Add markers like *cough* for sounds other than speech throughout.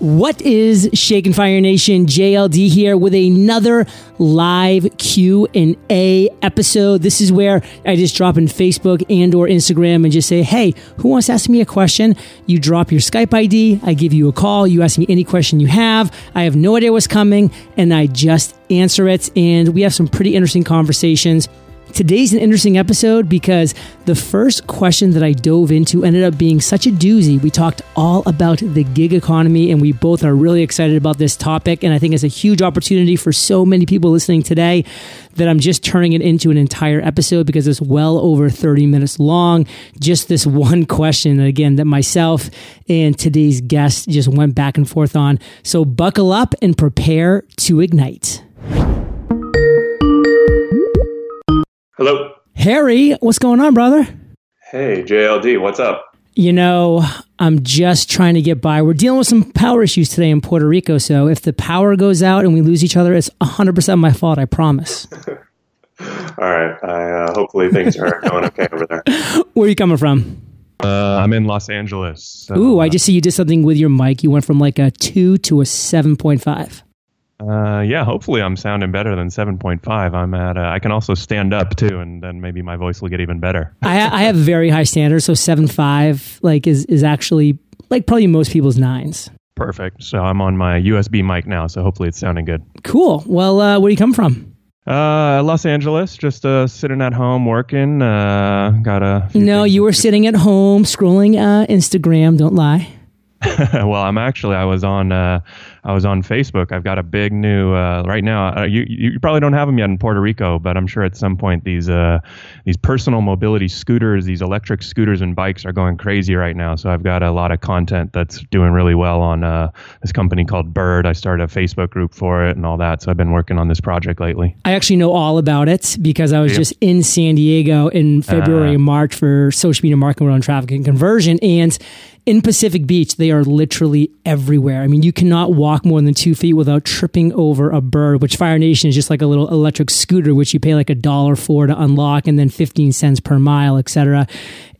What is Shakin' Fire Nation? JLD here with another live Q&A episode. This is where I just drop in Facebook and or Instagram and just say, "Hey, who wants to ask me a question?" You drop your Skype ID, I give you a call, you ask me any question you have. I have no idea what's coming and I just answer it and we have some pretty interesting conversations. Today's an interesting episode because the first question that I dove into ended up being such a doozy. We talked all about the gig economy, and we both are really excited about this topic. And I think it's a huge opportunity for so many people listening today that I'm just turning it into an entire episode because it's well over 30 minutes long. Just this *laughs* one question, again, that myself and today's guest just went back and forth on. So buckle up and prepare to ignite. Hello. Harry, what's going on, brother? Hey, JLD, what's up? You know, I'm just trying to get by. We're dealing with some power issues today in Puerto Rico. So if the power goes out and we lose each other, it's 100% my fault, I promise. *laughs* All right. I, uh, hopefully things are *laughs* going okay over there. Where are you coming from? Uh, I'm in Los Angeles. So, Ooh, I just see you did something with your mic. You went from like a 2 to a 7.5. Uh, yeah, hopefully I'm sounding better than 7.5. I'm at. Uh, I can also stand up too, and then maybe my voice will get even better. *laughs* I, I have very high standards, so 7.5 like is is actually like probably most people's nines. Perfect. So I'm on my USB mic now, so hopefully it's sounding good. Cool. Well, uh, where do you come from? Uh, Los Angeles, just uh, sitting at home working. Uh, got a. No, you were sitting at home scrolling uh, Instagram. Don't lie. *laughs* well, I'm actually I was on uh, I was on Facebook. I've got a big new uh, right now. Uh, you you probably don't have them yet in Puerto Rico, but I'm sure at some point these uh, these personal mobility scooters, these electric scooters and bikes are going crazy right now. So I've got a lot of content that's doing really well on uh, this company called Bird. I started a Facebook group for it and all that. So I've been working on this project lately. I actually know all about it because I was Yeah. just in San Diego in February Ah. and March for social media marketing around traffic and conversion. And in Pacific Beach, they are literally everywhere. I mean, you cannot walk more than two feet without tripping over a bird, which Fire Nation is just like a little electric scooter, which you pay like a dollar for to unlock and then 15 cents per mile, et cetera.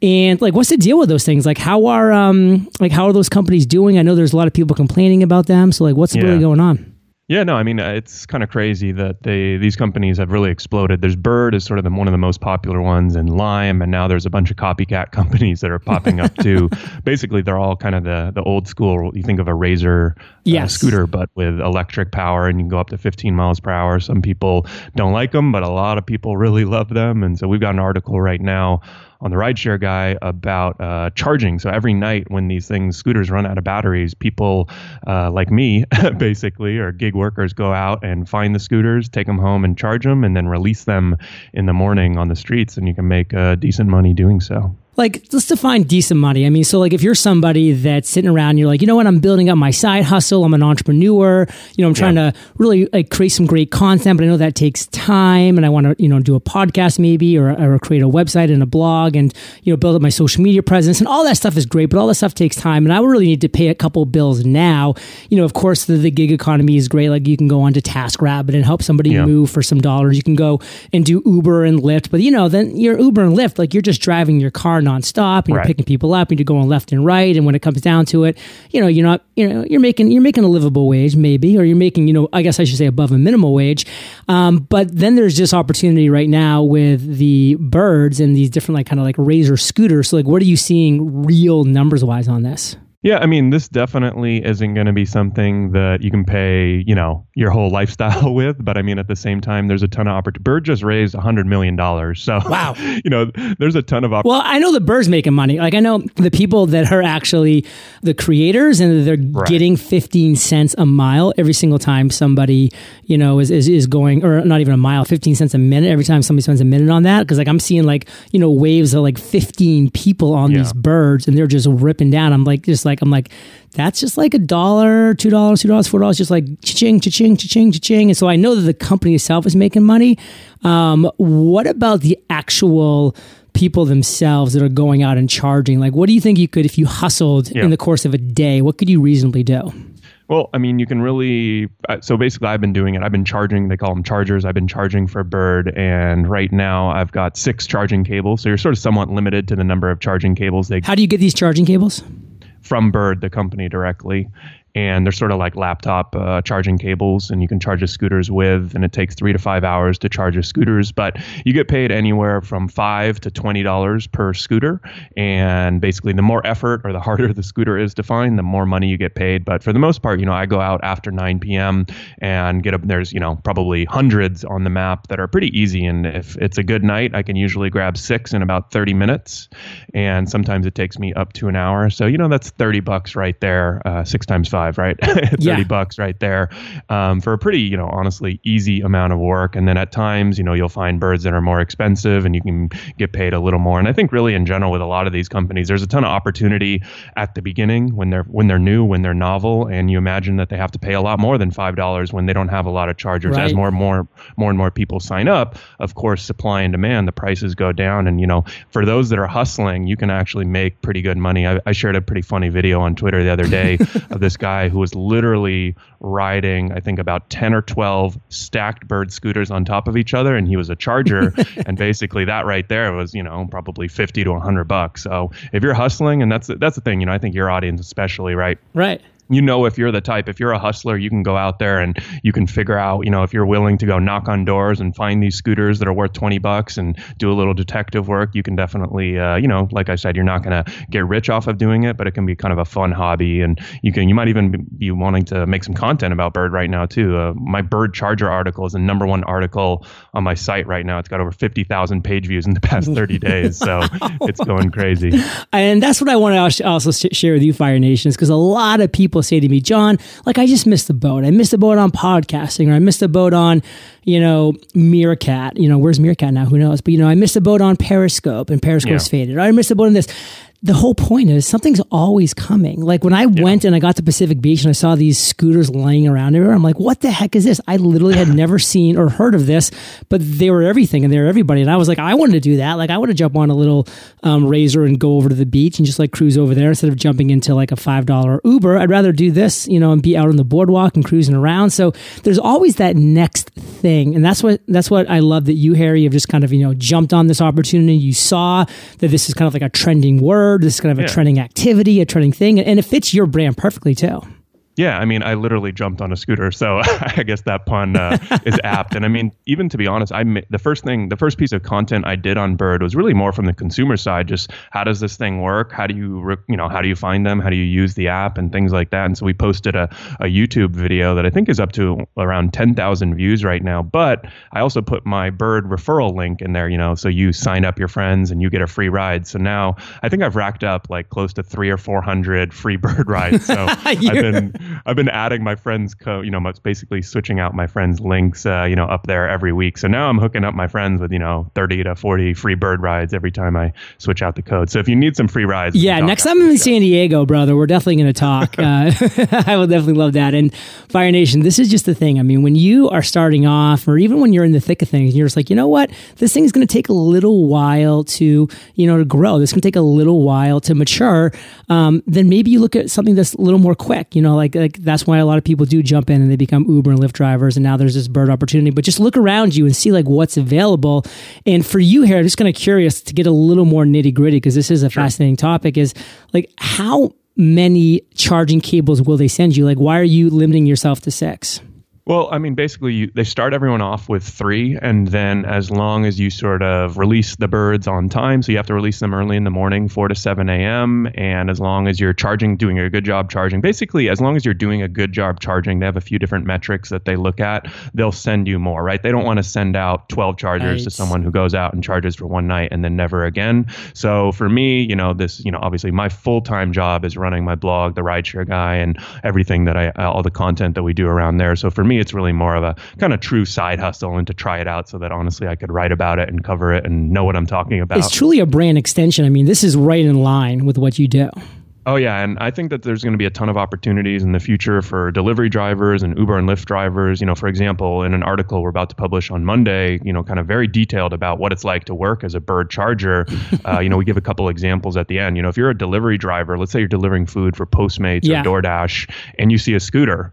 And like, what's the deal with those things? Like, how are, um, like, how are those companies doing? I know there's a lot of people complaining about them. So like, what's Yeah. really going on? Yeah, no, I mean uh, it's kind of crazy that they these companies have really exploded. There's Bird is sort of the, one of the most popular ones, and Lime, and now there's a bunch of copycat *laughs* companies that are popping up too. *laughs* Basically, they're all kind of the the old school. You think of a Razor uh, scooter, but with electric power, and you can go up to 15 miles per hour. Some people don't like them, but a lot of people really love them. And so we've got an article right now on the rideshare guy about uh, charging. So every night when these things, scooters run out of batteries, people uh, like me, *laughs* basically, or gig workers go out and find the scooters, take them home and charge them, and then release them in the morning on the streets. And you can make uh, decent money doing so. Like let's define decent money. I mean, so like if you're somebody that's sitting around, you're like, you know what, I'm building up my side hustle. I'm an entrepreneur. You know, I'm trying to really like create some great content, but I know that takes time, and I want to you know do a podcast maybe or, or create a website and a blog, and you know build up my social media presence, and all that stuff is great, but all that stuff takes time, and I really need to pay a couple bills now. You know, of course, the, the gig economy is great. Like you can go onto TaskRabbit and help somebody Yeah. move for some dollars. You can go and do Uber and Lyft, but you know, then you're Uber and Lyft, like you're just driving your car nonstop and you're Right. picking people up and you're going left and right. And when it comes down to it, you know, you're not, you know, you're making you're making a livable wage maybe, or you're making, you know, I guess I should say above a minimal wage. Um, but then there's this opportunity right now with the birds and these different like kind of like razor scooters. So like, what are you seeing real numbers wise on this? Yeah, I mean, this definitely isn't going to be something that you can pay, you know, your whole *laughs* lifestyle *laughs* with. But I mean, at the same time, there's a ton of opportunity. Bird just raised $100 million. So, Wow. *laughs* you know, there's a ton of opportunity. Well, I know the birds making money. Like I know the people that are actually the creators and they're getting 15 cents a mile every single time somebody, you know, is, is, is going, or not even a mile, 15 cents a minute every time somebody spends a minute on that. Cause like I'm seeing like, you know, waves of like 15 people on Yeah. these birds and they're just ripping down. I'm like, just like, I'm like, that's just like a dollar, two dollars, two dollars, four dollars, just like cha-ching, cha-ching, cha-ching, cha-ching. And so I know that the company itself is making money. Um, what about the actual people themselves that are going out and charging? Like, what do you think you could, if you hustled Yeah. in the course of a day, what could you reasonably do? Well, I mean, you can really. uh, So basically, I've been doing it. I've been charging. They call them chargers. I've been charging for Bird, and right now I've got six charging cables. So you're sort of somewhat limited to the number of charging cables they How do you get these charging cables? From Bird, the company directly. And they're sort of like laptop uh, charging cables, and you can charge your scooters with, and it takes three to five hours to charge your scooters, but you get paid anywhere from five to twenty dollars per scooter, and basically the more effort or the harder *laughs* the scooter is to find, the more money you get paid. But for the most part, you know, I go out after 9 p.m. and get up. There's you know probably hundreds on the map that are pretty easy, and if it's a good night, I can usually grab six in about 30 minutes, and sometimes it takes me up to an hour. So you know that's 30 bucks right there, uh, six times five, right? *laughs* 30 Yeah. bucks right there um, for a pretty you know honestly easy amount of work. And then at times you know you'll find birds that are more expensive, and you can get paid a little more. And I think really in general with a lot of these companies, there's a ton of opportunity at the beginning when they're when they're new, when they're novel, and you imagine that they have to pay a lot more than five dollars when they don't have a lot of chargers. Right. As more and more more and more people sign up, of course, supply and demand, the prices go down. And you know, for those that are hustling, you can actually make pretty good money. I, I shared a pretty funny video on Twitter the other day *laughs* of this guy who was literally riding, I think, about ten or twelve stacked bird scooters on top of each other, and he was a charger. *laughs* and basically, that right there was, you know, probably fifty to hundred bucks. So if you're hustling, and that's that's the thing, you know, I think your audience especially, right? Right. You know if you're the type if you're a hustler you can go out there and you can figure out you know if you're willing to go knock on doors and find these scooters that are worth 20 bucks and do a little detective work you can definitely uh, you know like i said you're not going to get rich off of doing it but it can be kind of a fun hobby. And you can you might even be wanting to make some content about bird right now too. Uh, my bird charger article is the number one article on my site right now. It's got over 50000 page views in the past *laughs* 30 days so it's going crazy. And that's what I want to also share with you, Fire Nations, because a lot of people say to me, John, like I just missed the boat. I missed the boat on podcasting, or I missed the boat on, you know, Meerkat. You know, where's Meerkat now? Who knows? But you know, I missed the boat on Periscope, and Periscope's Yeah. faded. Or I missed the boat on this. The whole point is something's always coming. Like when I went and I got to Pacific Beach and I saw these scooters laying around everywhere, I'm like, what the heck is this? I literally had *laughs* never seen or heard of this, but they were everything and they were everybody. And I was like, I wanted to do that. Like I want to jump on a little um, razor and go over to the beach and just like cruise over there instead of jumping into like a five dollar Uber. I'd rather do this, you know, and be out on the boardwalk and cruising around. So there's always that next thing, and that's what that's what I love that you, Harry, have just kind of you know jumped on this opportunity. You saw that this is kind of like a trending word. This is kind of a Yeah. trending activity, a trending thing, and it fits your brand perfectly too. Yeah, I mean, I literally jumped on a scooter, so *laughs* I guess that pun uh, is *laughs* apt. And I mean, even to be honest, I the first thing, the first piece of content I did on Bird was really more from the consumer side. Just how does this thing work? How do you, you know, how do you find them? How do you use the app and things like that? And so we posted a, a YouTube video that I think is up to around ten thousand views right now. But I also put my Bird referral link in there, you know, so you sign up your friends and you get a free ride. So now I think I've racked up like close to three or four hundred free Bird rides. So *laughs* I've been I've been adding my friends code, you know, basically switching out my friends' links, uh, you know, up there every week. So now I'm hooking up my friends with, you know, 30 to 40 free bird rides every time I switch out the code. So if you need some free rides, Yeah, next time I'm in. San Diego, brother, we're definitely going to talk. *laughs* Uh, *laughs* I will definitely love that. And Fire Nation, this is just the thing. I mean, when you are starting off, or even when you're in the thick of things, you're just like, you know what, this thing's going to take a little while to, you know, to grow. This can take a little while to mature. Um, then maybe you look at something that's a little more quick. You know, like like that's why a lot of people do jump in and they become Uber and Lyft drivers, and now there's this bird opportunity. But just look around you and see like what's available. And for you here, I'm just kind of curious to get a little more nitty gritty because this is a fascinating topic. Is like how many charging cables will they send you? Like, why are you limiting yourself to six? Well, I mean, basically, you, they start everyone off with three, and then mm-hmm. as long as you sort of release the birds on time, so you have to release them early in the morning, 4 to 7 a.m., and as long as you're charging, doing a good job charging, basically, as long as you're doing a good job charging, they have a few different metrics that they look at, they'll send you more, right? They don't want to send out 12 chargers to someone who goes out and charges for one night and then never again. So for me, you know, this, you know, obviously my full time job is running my blog, The Rideshare Guy, and everything that I, all the content that we do around there. So for me, it's really more of a kind of true side hustle and to try it out so that honestly I could write about it and cover it and know what I'm talking about. It's truly a brand extension. I mean, this is right in line with what you do. Oh yeah, and I think that there's going to be a ton of opportunities in the future for delivery drivers and Uber and Lyft drivers. You know, for example, in an article we're about to publish on Monday, you know, kind of very detailed about what it's like to work as a bird charger. *laughs* uh, you know, we give a couple examples at the end. You know, if you're a delivery driver, let's say you're delivering food for Postmates Yeah. or DoorDash, and you see a scooter,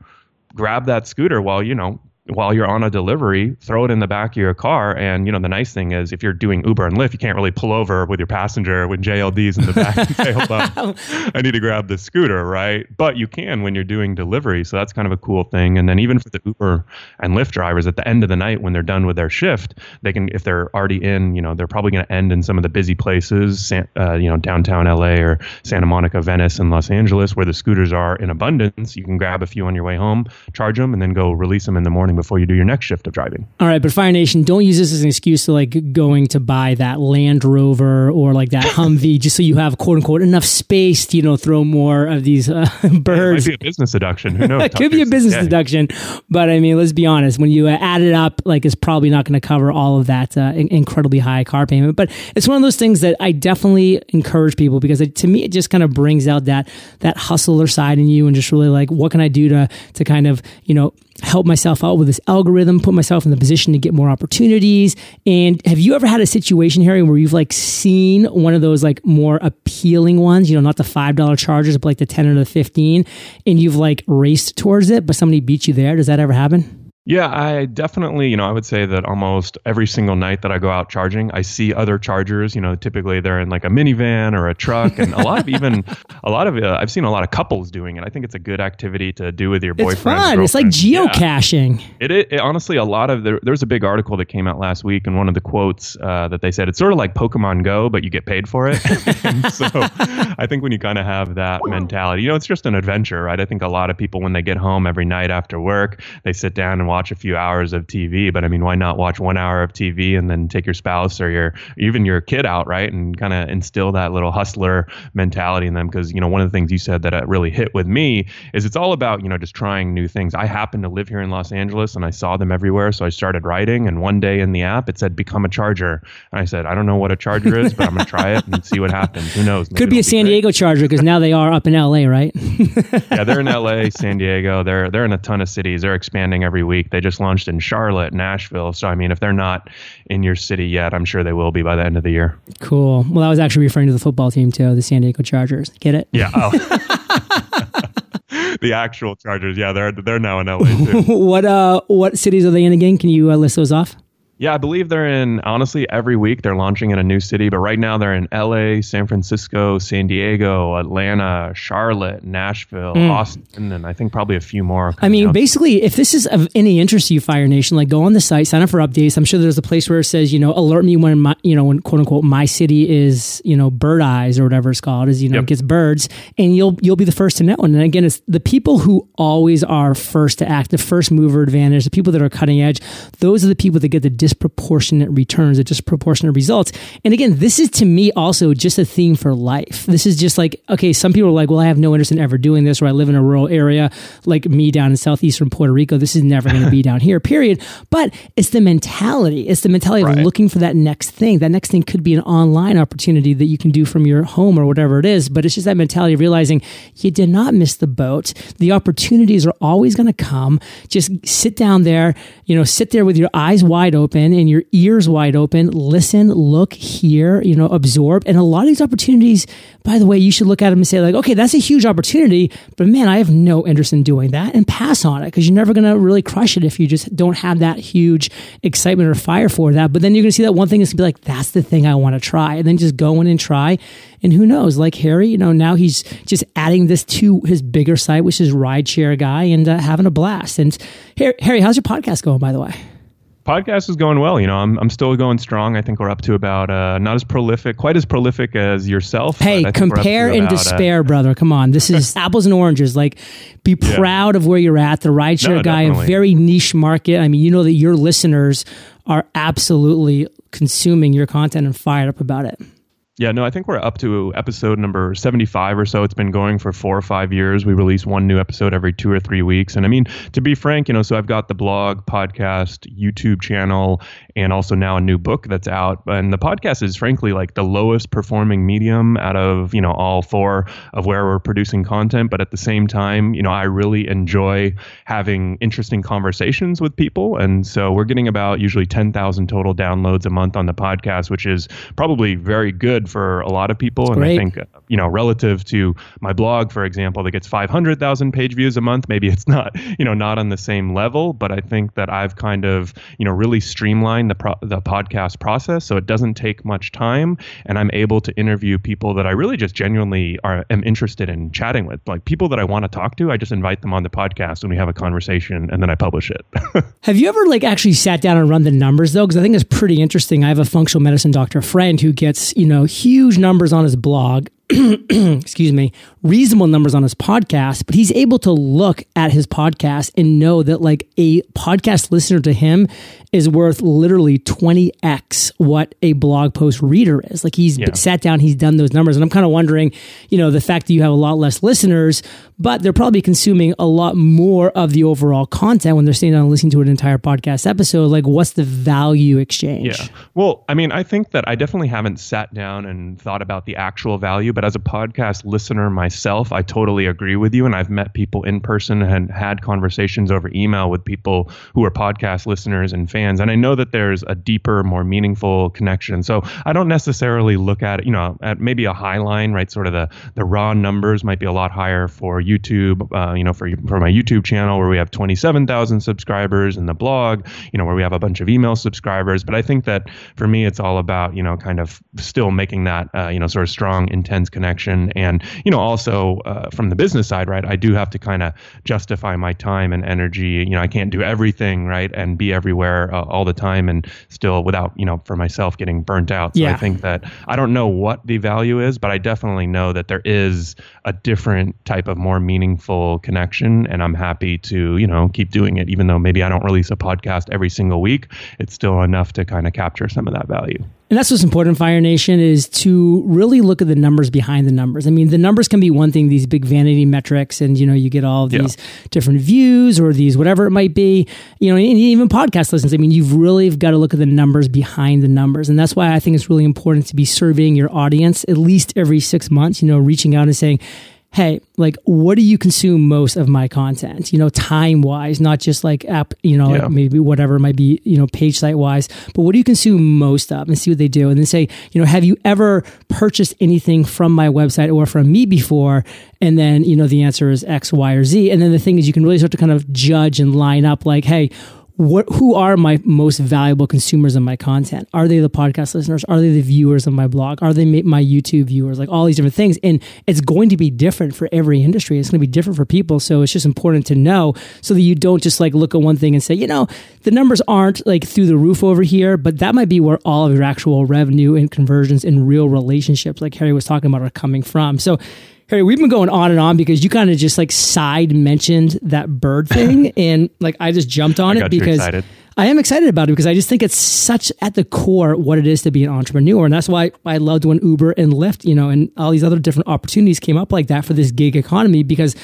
grab that scooter while you know while you're on a delivery, throw it in the back of your car. And, you know, the nice thing is if you're doing Uber and Lyft, you can't really pull over with your passenger when JLD's in the back and say, hold on, I need to grab the scooter, right? But you can when you're doing delivery. So that's kind of a cool thing. And then even for the Uber and Lyft drivers at the end of the night when they're done with their shift, they can, if they're already in, you know, they're probably going to end in some of the busy places, uh, you know, downtown LA or Santa Monica, Venice, and Los Angeles, where the scooters are in abundance. You can grab a few on your way home, charge them, and then go release them in the morning before you do your next shift of driving. All right, but Fire Nation, don't use this as an excuse to like going to buy that Land Rover or like that *laughs* Humvee just so you have quote unquote enough space to you know throw more of these uh, *laughs* birds. Yeah, it might be a business deduction. Who knows? *laughs* it could be a business yeah. deduction, but I mean, let's be honest. When you uh, add it up, like it's probably not going to cover all of that uh, incredibly high car payment. But it's one of those things that I definitely encourage people because it, to me it just kind of brings out that that hustler side in you and just really like what can I do to to kind of you know help myself out with this algorithm, put myself in the position to get more opportunities. And have you ever had a situation, Harry, where you've like seen one of those like more appealing ones, you know, not the $5 chargers, but like the 10 or the 15, and you've like raced towards it, but somebody beat you there? Does that ever happen? Yeah, I definitely, you know, I would say that almost every single night that I go out charging, I see other chargers. You know, typically they're in like a minivan or a truck, and a lot of even *laughs* a lot of uh, I've seen a lot of couples doing it. I think it's a good activity to do with your boyfriend. It's fun. It's like geocaching. Yeah. It, it, it, honestly a lot of there, there was a big article that came out last week, and one of the quotes uh, that they said it's sort of like Pokemon Go, but you get paid for it. *laughs* so I think when you kind of have that mentality, you know, it's just an adventure, right? I think a lot of people when they get home every night after work, they sit down and watch watch a few hours of TV, but I mean, why not watch one hour of TV and then take your spouse or your even your kid out, right, and kind of instill that little hustler mentality in them? Because you know, one of the things you said that uh, really hit with me is it's all about you know just trying new things. I happen to live here in Los Angeles and I saw them everywhere, so I started writing. And one day in the app, it said become a charger, and I said I don't know what a charger is, but I'm gonna try it and see what happens. Who knows? Maybe Could be a San Diego charger because now they are up in LA, right? *laughs* yeah, they're in LA, San Diego. They're they're in a ton of cities. They're expanding every week. They just launched in Charlotte, Nashville. So I mean, if they're not in your city yet, I'm sure they will be by the end of the year. Cool. Well, I was actually referring to the football team too, the San Diego Chargers. Get it? Yeah. Oh. *laughs* the actual Chargers. Yeah, they're they're now in LA too. *laughs* what uh what cities are they in again? Can you uh, list those off? Yeah, I believe they're in, honestly, every week they're launching in a new city. But right now they're in LA, San Francisco, San Diego, Atlanta, Charlotte, Nashville, mm. Austin, and I think probably a few more. I mean, out. basically, if this is of any interest to you, Fire Nation, like go on the site, sign up for updates. I'm sure there's a place where it says, you know, alert me when my, you know, when quote unquote my city is, you know, bird eyes or whatever it's called, is, you know, yep. gets birds and you'll, you'll be the first to know. And again, it's the people who always are first to act, the first mover advantage, the people that are cutting edge. Those are the people that get the disproportionate returns, the disproportionate results. And again, this is to me also just a theme for life. This is just like, okay, some people are like, well, I have no interest in ever doing this, or I live in a rural area like me down in southeastern Puerto Rico. This is never going to be *laughs* down here, period. But it's the mentality. It's the mentality right. of looking for that next thing. That next thing could be an online opportunity that you can do from your home or whatever it is. But it's just that mentality of realizing you did not miss the boat. The opportunities are always going to come. Just sit down there, you know, sit there with your eyes wide open and your ears wide open, listen, look, hear, you know, absorb. And a lot of these opportunities, by the way, you should look at them and say, like, okay, that's a huge opportunity, but man, I have no interest in doing that and pass on it because you're never going to really crush it if you just don't have that huge excitement or fire for that. But then you're going to see that one thing is going to be like, that's the thing I want to try. And then just go in and try. And who knows, like Harry, you know, now he's just adding this to his bigger site, which is Rideshare Guy, and uh, having a blast. And Harry, how's your podcast going, by the way? Podcast is going well. You know, I'm I'm still going strong. I think we're up to about uh, not as prolific, quite as prolific as yourself. Hey, compare and about, uh, despair, uh, brother. Come on, this is *laughs* apples and oranges. Like, be proud yeah. of where you're at. The rideshare no, guy, definitely. a very niche market. I mean, you know that your listeners are absolutely consuming your content and fired up about it. Yeah, no, I think we're up to episode number 75 or so. It's been going for four or five years. We release one new episode every two or three weeks. And I mean, to be frank, you know, so I've got the blog, podcast, YouTube channel, and also now a new book that's out. And the podcast is frankly like the lowest performing medium out of, you know, all four of where we're producing content. But at the same time, you know, I really enjoy having interesting conversations with people. And so we're getting about usually 10,000 total downloads a month on the podcast, which is probably very good good for a lot of people. And. I think, uh, you know, relative to my blog, for example, that gets 500,000 page views a month, maybe *laughs* it's not, you know, not on the same level, but I think that I've kind of, you know, really streamlined the, pro- the podcast process. So it doesn't take much time and I'm able to interview people that I really just genuinely are, am interested in chatting with. Like people that I want to talk to, I just invite them on the podcast and we have a conversation and then I publish it. *laughs* Have you ever like actually sat down and run the numbers though? Because I think it's pretty interesting. I have a functional medicine doctor friend who gets you know huge numbers on his blog. *clears throat* excuse me, reasonable numbers on his podcast, but he's able to look at his podcast and know that like a podcast listener to him is worth literally 20x what a blog post reader is. Like he's Yeah. sat down, he's done those numbers. And I'm kind of wondering, you know, the fact that you have a lot less listeners, but they're probably consuming a lot more of the overall content when they're sitting down and listening to an entire podcast episode. Like, what's the value exchange? Yeah. Well, I mean, I think that I definitely haven't sat down and thought about the actual value, but as a podcast listener myself, I totally agree with you. And I've met people in person and had conversations over email with people who are podcast listeners and fans. And I know that there's a deeper, more meaningful connection. So I don't necessarily look at, you know, at maybe a high line, right? Sort of the, the raw numbers might be a lot higher for YouTube, uh, you know, for, for my YouTube channel where we have 27,000 subscribers and the blog, you know, where we have a bunch of email subscribers. But I think that for me, it's all about, you know, kind of still making that, uh, you know, sort of strong, intense connection. And, you know, also uh, from the business side, right, I do have to kind of justify my time and energy. You know, I can't do everything, right, and be everywhere uh, all the time and still without, you know, for myself getting burnt out. So Yeah. I think that I don't know what the value is, but I definitely know that there is a different type of more meaningful connection. And I'm happy to, you know, keep doing it, even though maybe I don't release a podcast every single week. It's still enough to kind of capture some of that value. And that's what's important, Fire Nation, is to really look at the numbers behind the numbers. I mean, the numbers can be one thing, these big vanity metrics, and you know, you get all of Yeah. these different views or these whatever it might be. You know, and even podcast listens. I mean, you've really got to look at the numbers behind the numbers, and that's why I think it's really important to be surveying your audience at least every six months. You know, reaching out and saying. Hey, like, what do you consume most of my content? You know, time wise, not just like app, you know, Yeah. like maybe whatever it might be, you know, page site wise, but what do you consume most of and see what they do? And then say, you know, have you ever purchased anything from my website or from me before? And then, you know, the answer is X, Y, or Z. And then the thing is, you can really start to kind of judge and line up like, hey, what who are my most valuable consumers of my content? Are they the podcast listeners? Are they the viewers of my blog? Are they my youtube viewers? Like all these different things. And it's going to be different for every industry. It's going to be different for people. So it's just important to know so that you don't just like look at one thing and say you know the numbers aren't like through the roof over here but that might be where all of your actual revenue and conversions and real relationships like harry was talking about are coming from. So Harry, we've been going on and on because you kind of just like side mentioned that bird *laughs* thing, and like I just jumped on I it because. I am excited about it because I just think it's such at the core what it is to be an entrepreneur, and that's why I loved when Uber and Lyft, you know, and all these other different opportunities came up like that for this gig economy because.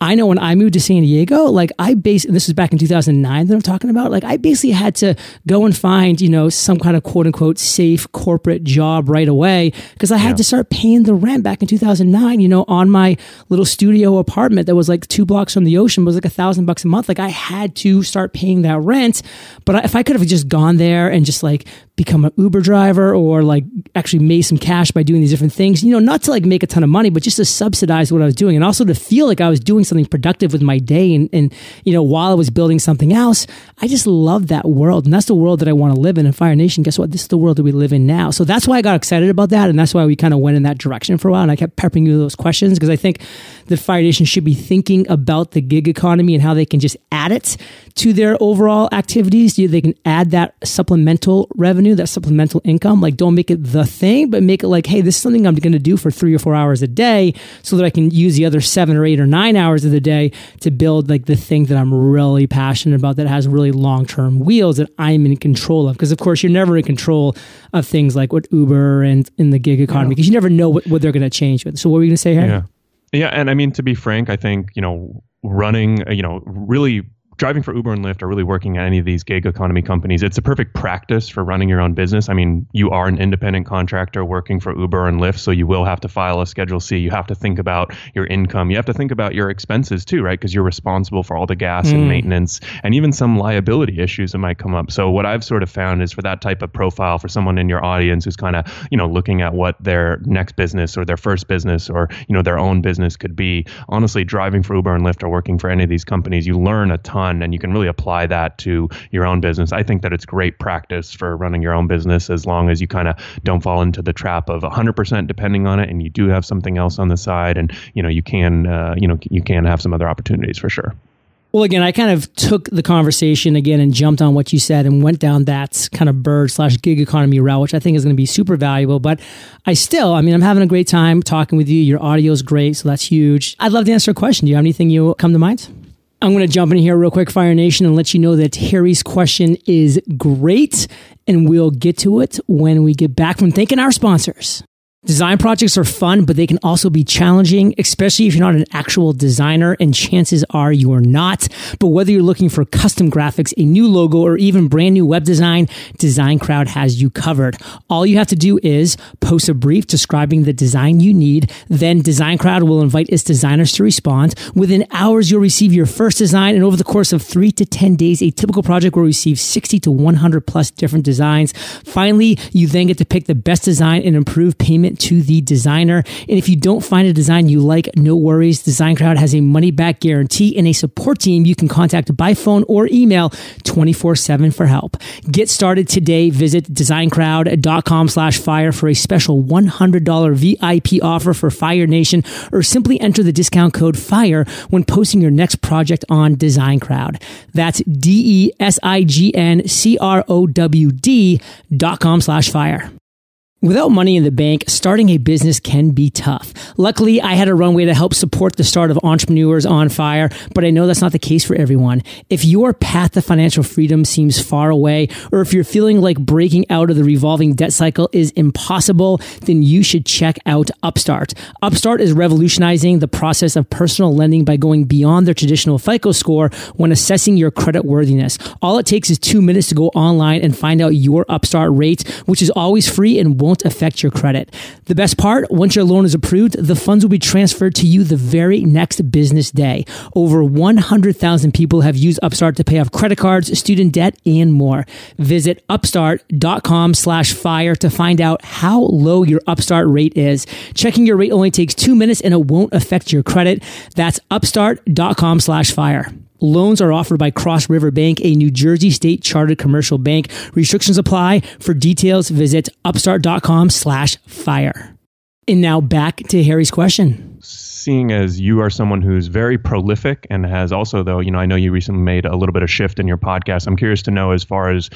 I know when I moved to San Diego, like I basically, this was back in 2009 that I'm talking about, like I basically had to go and find, you know, some kind of quote unquote safe corporate job right away because I had Yeah. to start paying the rent back in 2009, you know, on my little studio apartment that was like two blocks from the ocean was like a thousand bucks a month. Like I had to start paying that rent. But if I could have just gone there and just like become an Uber driver or like actually made some cash by doing these different things, you know, not to like make a ton of money, but just to subsidize what I was doing and also to feel like I was doing something productive with my day. And, and you know, while I was building something else, I just love that world. And that's the world that I want to live in. And Fire Nation, guess what? This is the world that we live in now. So that's why I got excited about that. And that's why we kind of went in that direction for a while. And I kept peppering you those questions because I think the Fire Nation should be thinking about the gig economy and how they can just add it to their overall activities. They can add that supplemental revenue, that supplemental income. Like, don't make it the thing, but make it like, hey, this is something I'm going to do for three or four hours a day so that I can use the other seven or eight or nine hours of the day to build like the thing that I'm really passionate about that has really long term wheels that I'm in control of. Because, of course, you're never in control of things like what Uber and in the gig economy because you never know what, what they're going to change with. So, what were you going to say here? Yeah. Yeah. And I mean, to be frank, I think, you know, running, you know, really driving for Uber and Lyft or really working at any of these gig economy companies, it's a perfect practice for running your own business. I mean, you are an independent contractor working for Uber and Lyft, so you will have to file a Schedule C. You have to think about your income. You have to think about your expenses too, right? Because you're responsible for all the gas mm. and maintenance and even some liability issues that might come up. So what I've sort of found is for that type of profile, for someone in your audience who's kind of, you know, looking at what their next business or their first business or, you know, their own business could be, honestly, driving for Uber and Lyft or working for any of these companies, you learn a ton and you can really apply that to your own business. I think that it's great practice for running your own business as long as you kind of don't fall into the trap of 100% depending on it and you do have something else on the side and you know you can uh, you know you can have some other opportunities for sure. Well, again, I kind of took the conversation again and jumped on what you said and went down that kind of bird slash gig economy route, which I think is going to be super valuable. But I still, I mean, I'm having a great time talking with you. Your audio is great, so that's huge. I'd love to answer a question. Do you have anything you come to mind? I'm going to jump in here real quick, Fire Nation, and let you know that Harry's question is great, and we'll get to it when we get back from thanking our sponsors. Design projects are fun, but they can also be challenging, especially if you're not an actual designer, and chances are you are not. But whether you're looking for custom graphics, a new logo, or even brand new web design, Design Crowd has you covered. All you have to do is post a brief describing the design you need. Then Design Crowd will invite its designers to respond. Within hours, you'll receive your first design, and over the course of three to 10 days, a typical project will receive 60 to 100 plus different designs. Finally, you then get to pick the best design and improve payment to the designer. And if you don't find a design you like, no worries. Design Crowd has a money back guarantee and a support team you can contact by phone or email 24 7 for help. Get started today. Visit designcrowd.com slash fire for a special $100 VIP offer for Fire Nation or simply enter the discount code FIRE when posting your next project on Design Crowd. That's D E S I G N C R O W D dot com slash fire. Without money in the bank, starting a business can be tough. Luckily, I had a runway to help support the start of Entrepreneurs on Fire, but I know that's not the case for everyone. If your path to financial freedom seems far away, or if you're feeling like breaking out of the revolving debt cycle is impossible, then you should check out Upstart. Upstart is revolutionizing the process of personal lending by going beyond their traditional FICO score when assessing your credit worthiness. All it takes is two minutes to go online and find out your Upstart rate, which is always free and affect your credit. The best part, once your loan is approved, the funds will be transferred to you the very next business day. Over 100,000 people have used Upstart to pay off credit cards, student debt, and more. Visit upstart.com slash fire to find out how low your Upstart rate is. Checking your rate only takes two minutes and it won't affect your credit. That's upstart.com slash fire. Loans are offered by Cross River Bank, a New Jersey state chartered commercial bank. Restrictions apply. For details, visit upstart.com slash fire. And now back to Harry's question seeing as you are someone who's very prolific and has also though you know i know you recently made a little bit of shift in your podcast i'm curious to know as far as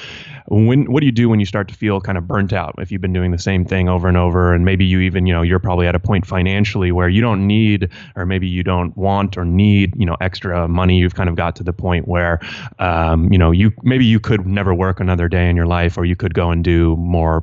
when what do you do when you start to feel kind of burnt out if you've been doing the same thing over and over and maybe you even you know you're probably at a point financially where you don't need or maybe you don't want or need you know extra money you've kind of got to the point where um, you know you maybe you could never work another day in your life or you could go and do more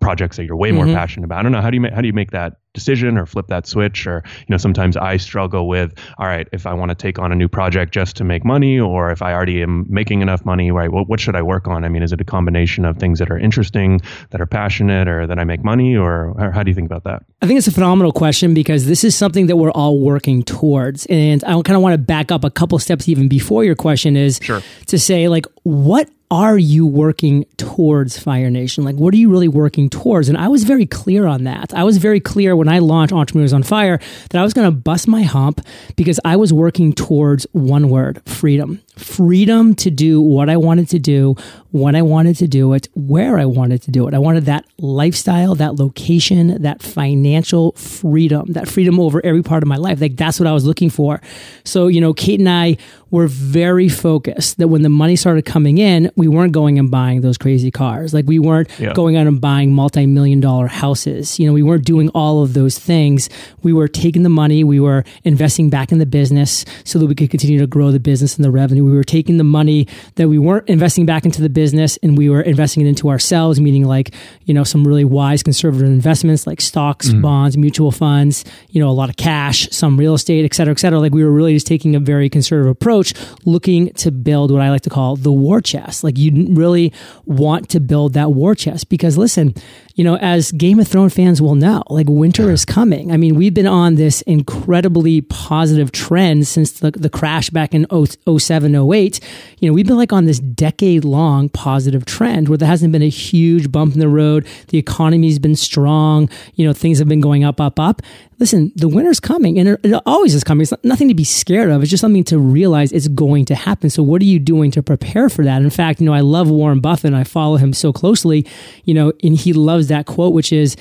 projects that you're way more mm-hmm. passionate about. I don't know how do you make, how do you make that decision or flip that switch or you know sometimes I struggle with all right if I want to take on a new project just to make money or if I already am making enough money right well, what should I work on I mean is it a combination of things that are interesting that are passionate or that I make money or, or how do you think about that I think it's a phenomenal question because this is something that we're all working towards and I kind of want to back up a couple steps even before your question is sure. to say like what are you working towards Fire Nation? Like, what are you really working towards? And I was very clear on that. I was very clear when I launched Entrepreneurs on Fire that I was going to bust my hump because I was working towards one word freedom freedom to do what I wanted to do, when I wanted to do it, where I wanted to do it. I wanted that lifestyle, that location, that financial freedom, that freedom over every part of my life. Like that's what I was looking for. So, you know, Kate and I were very focused that when the money started coming in, we weren't going and buying those crazy cars. Like we weren't yeah. going out and buying multi-million dollar houses. You know, we weren't doing all of those things. We were taking the money, we were investing back in the business so that we could continue to grow the business and the revenue we were taking the money that we weren't investing back into the business and we were investing it into ourselves, meaning like, you know, some really wise conservative investments like stocks, mm bonds, mutual funds, you know, a lot of cash, some real estate, et cetera, et cetera. Like we were really just taking a very conservative approach looking to build what I like to call the war chest. Like you really want to build that war chest because listen, you know, as Game of Thrones fans will know, like winter is coming. I mean, we've been on this incredibly positive trend since the, the crash back in 07, 08. You know, we've been like on this decade long positive trend where there hasn't been a huge bump in the road. The economy's been strong. You know, things have been going up, up, up listen, the winter's coming and it, it always is coming. It's nothing to be scared of. It's just something to realize it's going to happen. So what are you doing to prepare for that? In fact, you know, I love Warren Buffett. and I follow him so closely, you know, and he loves that quote, which is,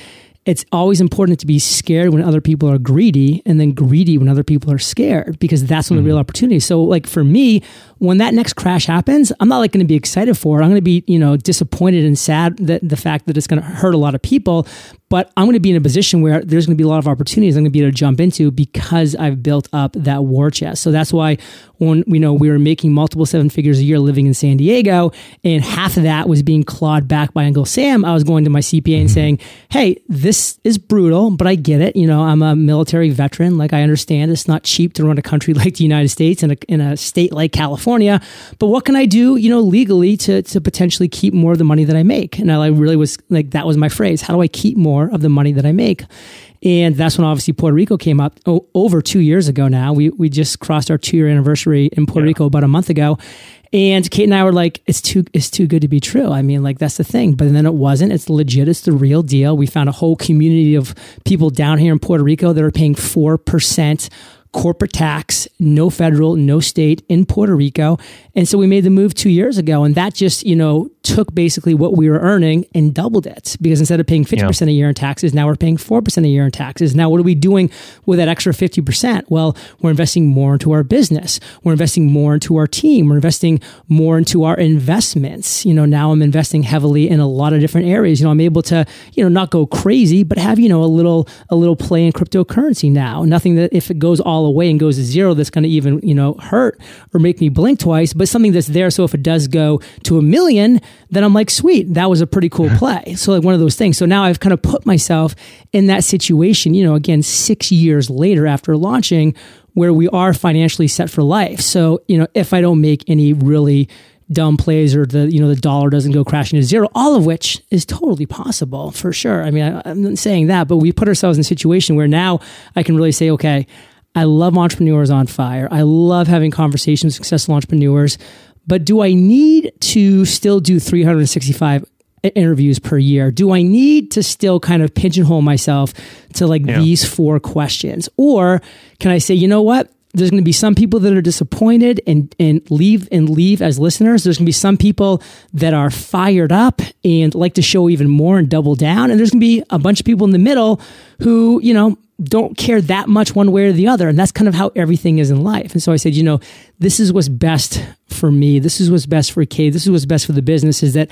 it's always important to be scared when other people are greedy and then greedy when other people are scared because that's when mm-hmm. the real opportunity. So like for me, when that next crash happens, I'm not like going to be excited for it. I'm going to be, you know, disappointed and sad that the fact that it's going to hurt a lot of people, but I'm going to be in a position where there's going to be a lot of opportunities I'm going to be able to jump into because I've built up that war chest. So that's why when you know we were making multiple seven figures a year living in San Diego, and half of that was being clawed back by Uncle Sam, I was going to my CPA and mm-hmm. saying, "Hey, this is brutal, but I get it. You know, I'm a military veteran. Like I understand it's not cheap to run a country *laughs* like the United States and in a state like California. But what can I do? You know, legally to to potentially keep more of the money that I make?" And I really was like, that was my phrase. How do I keep more? More of the money that I make. And that's when obviously Puerto Rico came up oh, over two years ago now. We, we just crossed our two year anniversary in Puerto yeah. Rico about a month ago. And Kate and I were like, it's too, it's too good to be true. I mean, like that's the thing. But then it wasn't. It's legit. It's the real deal. We found a whole community of people down here in Puerto Rico that are paying 4% corporate tax, no federal, no state in Puerto Rico. And so we made the move two years ago. And that just, you know, took basically what we were earning and doubled it because instead of paying 50% yeah. a year in taxes, now we're paying 4% a year in taxes. Now, what are we doing with that extra 50%? Well, we're investing more into our business. We're investing more into our team. We're investing more into our investments. You know, now I'm investing heavily in a lot of different areas. You know, I'm able to, you know, not go crazy, but have, you know, a little, a little play in cryptocurrency now. Nothing that if it goes all away and goes to zero, that's going to even, you know, hurt or make me blink twice, but something that's there. So if it does go to a million, then I'm like, sweet, that was a pretty cool play. So like one of those things. So now I've kind of put myself in that situation, you know, again, six years later after launching where we are financially set for life. So, you know, if I don't make any really dumb plays or the, you know, the dollar doesn't go crashing to zero, all of which is totally possible for sure. I mean, I, I'm not saying that, but we put ourselves in a situation where now I can really say, okay, I love entrepreneurs on fire. I love having conversations with successful entrepreneurs. But do I need to still do 365 interviews per year? Do I need to still kind of pigeonhole myself to like yeah. these four questions? Or can I say, you know what? There's going to be some people that are disappointed and, and leave and leave as listeners. There's going to be some people that are fired up and like to show even more and double down. And there's going to be a bunch of people in the middle who, you know, don't care that much one way or the other. And that's kind of how everything is in life. And so I said, you know, this is what's best for me. This is what's best for Kate. This is what's best for the business is that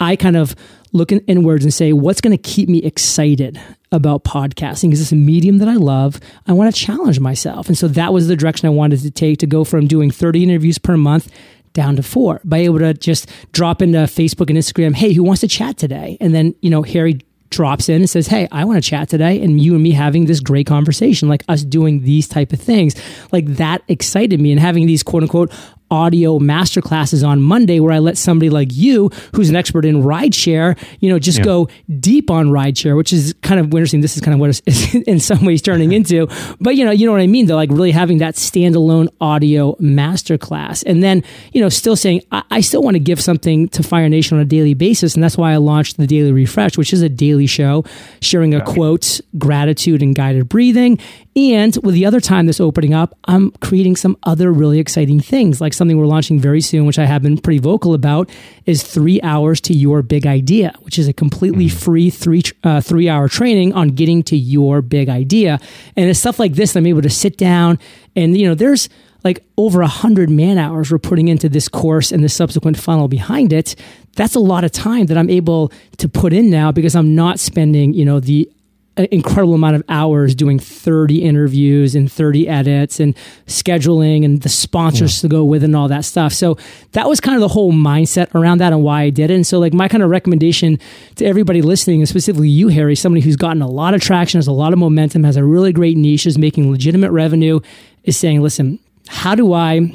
I kind of look inwards and say, what's going to keep me excited about podcasting? Is this a medium that I love? I want to challenge myself. And so that was the direction I wanted to take to go from doing 30 interviews per month down to four by able to just drop into Facebook and Instagram, hey, who wants to chat today? And then, you know, Harry drops in and says, "Hey, I want to chat today," and you and me having this great conversation, like us doing these type of things, like that excited me, and having these quote unquote audio masterclasses on Monday where I let somebody like you, who's an expert in rideshare, you know, just yeah. go deep on rideshare, which is kind of interesting. This is kind of what it's *laughs* in some ways turning into. But you know, you know what I mean though, like really having that standalone audio masterclass. And then, you know, still saying I, I still want to give something to Fire Nation on a daily basis. And that's why I launched the Daily Refresh, which is a daily show sharing a quote, gratitude, and guided breathing. And with the other time that's opening up, I'm creating some other really exciting things, like something we're launching very soon, which I have been pretty vocal about, is three hours to your big idea, which is a completely mm-hmm. free three uh, three hour training on getting to your big idea. And it's stuff like this. I'm able to sit down and you know, there's like over a hundred man hours we're putting into this course and the subsequent funnel behind it. That's a lot of time that I'm able to put in now because I'm not spending, you know, the incredible amount of hours doing 30 interviews and 30 edits and scheduling and the sponsors yeah. to go with and all that stuff. So that was kind of the whole mindset around that and why I did it. And so like my kind of recommendation to everybody listening, and specifically you, Harry, somebody who's gotten a lot of traction, has a lot of momentum, has a really great niche, is making legitimate revenue, is saying, listen, how do I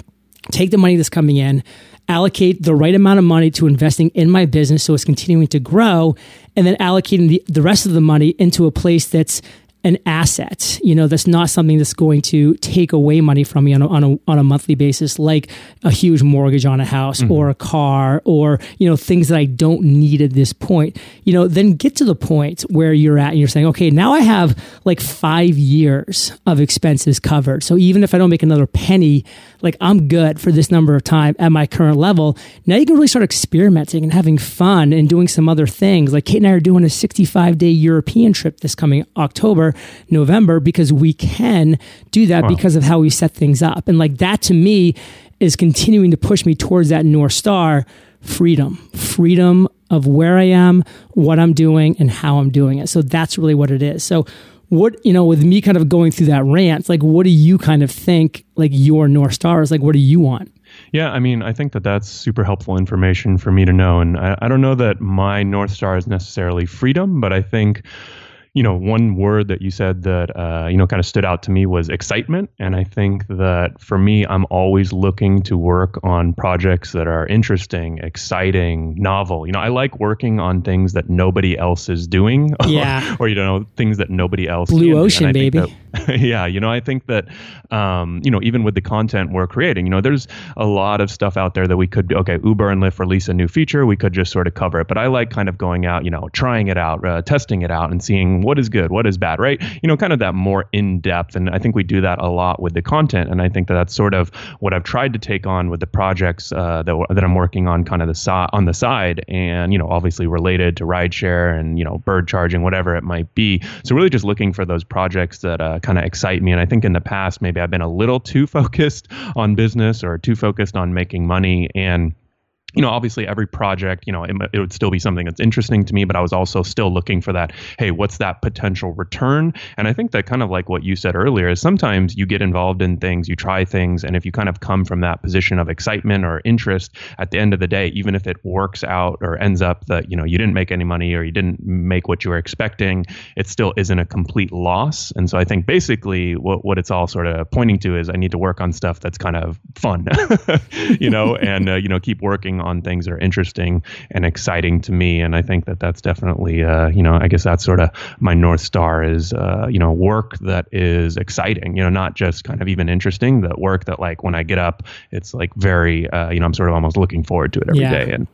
take the money that's coming in, allocate the right amount of money to investing in my business so it's continuing to grow, and then allocating the, the rest of the money into a place that's an asset. You know, that's not something that's going to take away money from me on a, on a, on a monthly basis, like a huge mortgage on a house mm-hmm. or a car or, you know, things that I don't need at this point. You know, then get to the point where you're at and you're saying, okay, now I have like five years of expenses covered. So even if I don't make another penny, like I'm good for this number of time at my current level. Now you can really start experimenting and having fun and doing some other things. Like Kate and I are doing a 65 day European trip this coming October November because we can do that wow. because of how we set things up. And like that to me is continuing to push me towards that North Star freedom, freedom of where I am, what I'm doing, and how I'm doing it. So that's really what it is. So, what, you know, with me kind of going through that rant, like, what do you kind of think, like, your North Star is? Like, what do you want? Yeah, I mean, I think that that's super helpful information for me to know. And I, I don't know that my North Star is necessarily freedom, but I think you know, one word that you said that, uh, you know, kind of stood out to me was excitement. And I think that for me, I'm always looking to work on projects that are interesting, exciting, novel. You know, I like working on things that nobody else is doing. *laughs* Yeah. or, you know, things that nobody else Blue ocean, baby. That, *laughs* yeah. You know, I think that, um, you know, even with the content we're creating, you know, there's a lot of stuff out there that we could, okay, Uber and Lyft release a new feature. We could just sort of cover it. But I like kind of going out, you know, trying it out, uh, testing it out and seeing what is good, what is bad, right? You know, kind of that more in depth. And I think we do that a lot with the content. And I think that that's sort of what I've tried to take on with the projects uh, that, that I'm working on kind of the si- on the side and, you know, obviously related to rideshare and, you know, bird charging, whatever it might be. So really just looking for those projects that uh, kind of excite me. And I think in the past, maybe I've been a little too *laughs* focused on business or too focused on making money. And you know, obviously every project, you know, it, it, would still be something that's interesting to me, but I was also still looking for that, hey, what's that potential return? And I think that kind of like what you said earlier is sometimes you get involved in things, you try things, and if you kind of come from that position of excitement or interest, at the end of the day, even if it works out or ends up that, you know, you didn't make any money or you didn't make what you were expecting, it still isn't a complete loss. And so I think basically what, what it's all sort of pointing to is I need to work on stuff that's kind of fun, *laughs* you know, *laughs* and, uh, you know, keep working on things that are interesting and exciting to me. And I think that that's definitely, uh, you know, I guess that's sort of my north star is, uh, you know, work that is exciting. You know, not just kind of even interesting. That work that like when I get up, it's like very, uh, you know, I'm sort of almost looking forward to it every yeah. day. And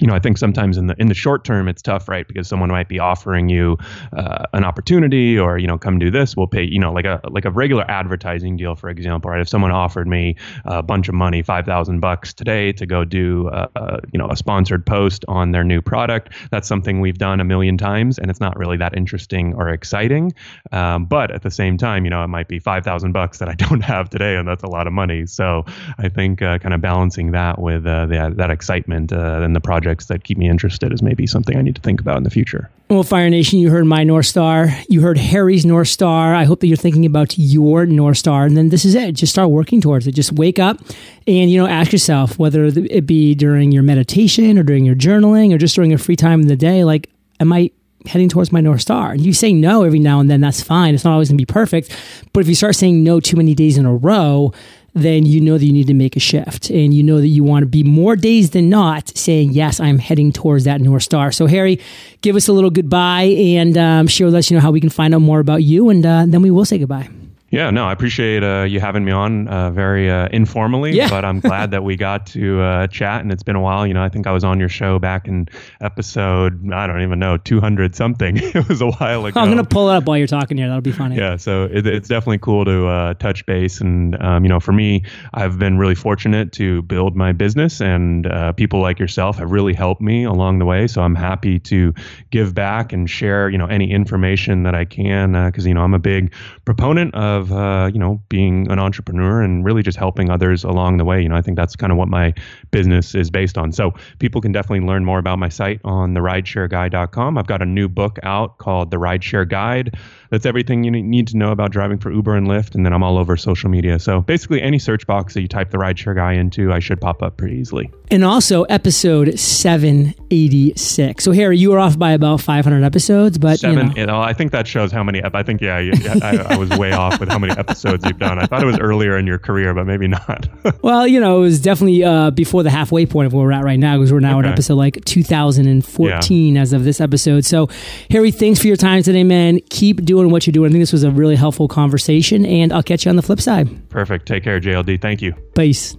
you know, I think sometimes in the in the short term it's tough, right? Because someone might be offering you uh, an opportunity, or you know, come do this, we'll pay. You know, like a like a regular advertising deal, for example, right? If someone offered me a bunch of money, five thousand bucks today, to go do a, a, you know a sponsored post on their new product, that's something we've done a million times, and it's not really that interesting or exciting. Um, but at the same time, you know, it might be five thousand bucks that I *laughs* don't have today, and that's a lot of money. So I think uh, kind of balancing that with uh, that that excitement uh, and the project projects that keep me interested is maybe something I need to think about in the future. Well, Fire Nation, you heard my North Star. You heard Harry's North Star. I hope that you're thinking about your North Star. And then this is it. Just start working towards it. Just wake up and, you know, ask yourself whether it be during your meditation or during your journaling or just during a free time in the day, like, am I heading towards my North Star. And you say no every now and then, that's fine. It's not always going to be perfect. But if you start saying no too many days in a row, then you know that you need to make a shift and you know that you want to be more days than not saying, yes, I'm heading towards that North Star. So, Harry, give us a little goodbye and um, share with us, you know, how we can find out more about you. And uh, then we will say goodbye. Yeah, no, I appreciate uh, you having me on uh, very uh, informally, yeah. but I'm *laughs* glad that we got to uh, chat and it's been a while. You know, I think I was on your show back in episode, I don't even know, 200 something. *laughs* it was a while ago. I'm going to pull it up while you're talking here. That'll be funny. Yeah, so it, it's definitely cool to uh, touch base. And, um, you know, for me, I've been really fortunate to build my business and uh, people like yourself have really helped me along the way. So I'm happy to give back and share, you know, any information that I can because, you know, I'm a big proponent of of uh, you know being an entrepreneur and really just helping others along the way. You know, I think that's kind of what my business is based on. So people can definitely learn more about my site on the rideshareguy.com. I've got a new book out called The Rideshare Guide. That's everything you need to know about driving for Uber and Lyft. And then I'm all over social media. So basically, any search box that you type the rideshare guy into, I should pop up pretty easily. And also episode 786. So Harry, you were off by about 500 episodes, but Seven, you know. you I think that shows how many. I think yeah, I, I, I was way off with how many episodes you've done. I thought it was earlier in your career, but maybe not. *laughs* well, you know, it was definitely uh, before the halfway point of where we're at right now, because we're now okay. at episode like 2014 yeah. as of this episode. So, Harry, thanks for your time today, man. Keep doing what you're doing. I think this was a really helpful conversation, and I'll catch you on the flip side. Perfect. Take care, JLD. Thank you. Peace.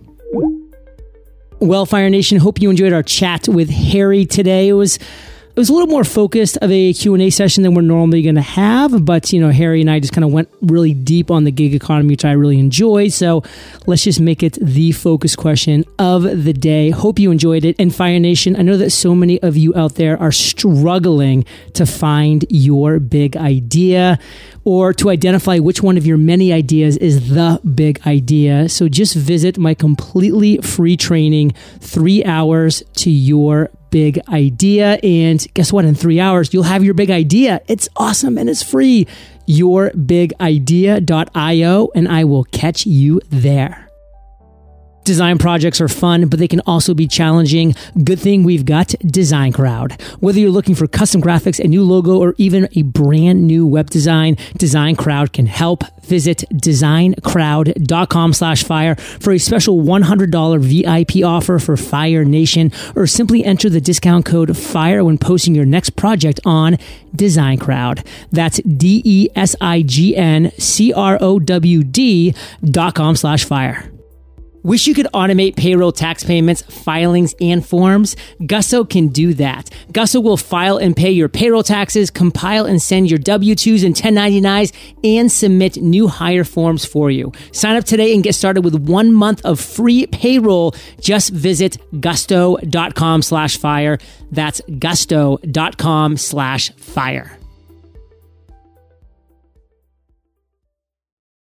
Well, Fire Nation, hope you enjoyed our chat with Harry today. It was it was a little more focused of a Q&A session than we're normally going to have, but you know, Harry and I just kind of went really deep on the gig economy, which I really enjoyed. So let's just make it the focus question of the day. Hope you enjoyed it. And Fire Nation, I know that so many of you out there are struggling to find your big idea or to identify which one of your many ideas is the big idea. So just visit my completely free training, three hours to your big idea. And guess what? In three hours, you'll have your big idea. It's awesome and it's free. Yourbigidea.io, and I will catch you there. Design projects are fun, but they can also be challenging. Good thing we've got Design Crowd. Whether you're looking for custom graphics, a new logo, or even a brand new web design, Design Crowd can help. Visit designcrowd.com slash fire for a special $100 VIP offer for Fire Nation, or simply enter the discount code FIRE when posting your next project on Design Crowd. That's D-E-S-I-G-N-C-R-O-W-D dot com slash fire. Wish you could automate payroll tax payments, filings, and forms? Gusto can do that. Gusto will file and pay your payroll taxes, compile and send your W-2s and 1099s, and submit new hire forms for you. Sign up today and get started with one month of free payroll. Just visit gusto.com slash fire. That's gusto.com slash fire.